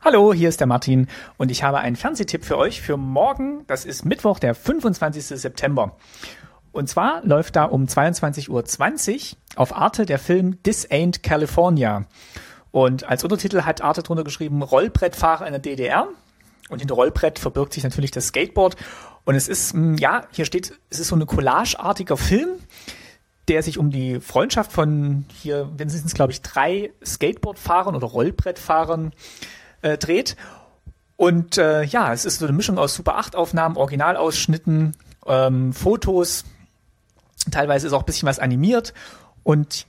Hallo, hier ist der Martin und ich habe einen Fernsehtipp für euch für morgen. Das ist Mittwoch, der 25. September. Und zwar läuft da um 22.20 Uhr auf Arte der Film This Ain't California. Und als Untertitel hat Arte drunter geschrieben Rollbrettfahrer in der DDR. Und hinter Rollbrett verbirgt sich natürlich das Skateboard. Und es ist, hm, ja, hier steht, es ist so ein collageartiger Film, der sich um die Freundschaft von hier, wenn sind es glaube ich drei Skateboardfahrern oder Rollbrettfahrern äh, dreht. Und äh, ja, es ist so eine Mischung aus Super 8 Aufnahmen, Originalausschnitten, ähm, Fotos, teilweise ist auch ein bisschen was animiert und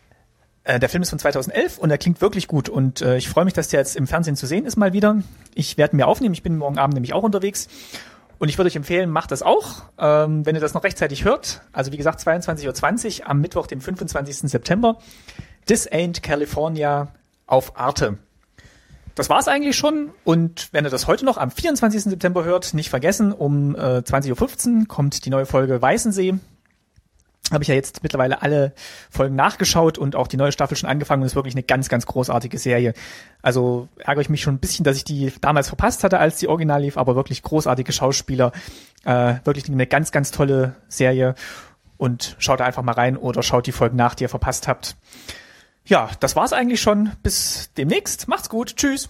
äh, der Film ist von 2011 und er klingt wirklich gut und äh, ich freue mich, dass der jetzt im Fernsehen zu sehen ist mal wieder. Ich werde mir aufnehmen, ich bin morgen Abend nämlich auch unterwegs und ich würde euch empfehlen, macht das auch, ähm, wenn ihr das noch rechtzeitig hört. Also wie gesagt, 22.20 Uhr am Mittwoch, dem 25. September. This Ain't California auf Arte. Das war's eigentlich schon. Und wenn ihr das heute noch am 24. September hört, nicht vergessen, um äh, 20.15 Uhr kommt die neue Folge Weißensee habe ich ja jetzt mittlerweile alle Folgen nachgeschaut und auch die neue Staffel schon angefangen und ist wirklich eine ganz, ganz großartige Serie. Also ärgere ich mich schon ein bisschen, dass ich die damals verpasst hatte, als die Original lief, aber wirklich großartige Schauspieler, äh, wirklich eine ganz, ganz tolle Serie und schaut da einfach mal rein oder schaut die Folgen nach, die ihr verpasst habt. Ja, das war's eigentlich schon. Bis demnächst. Macht's gut. Tschüss.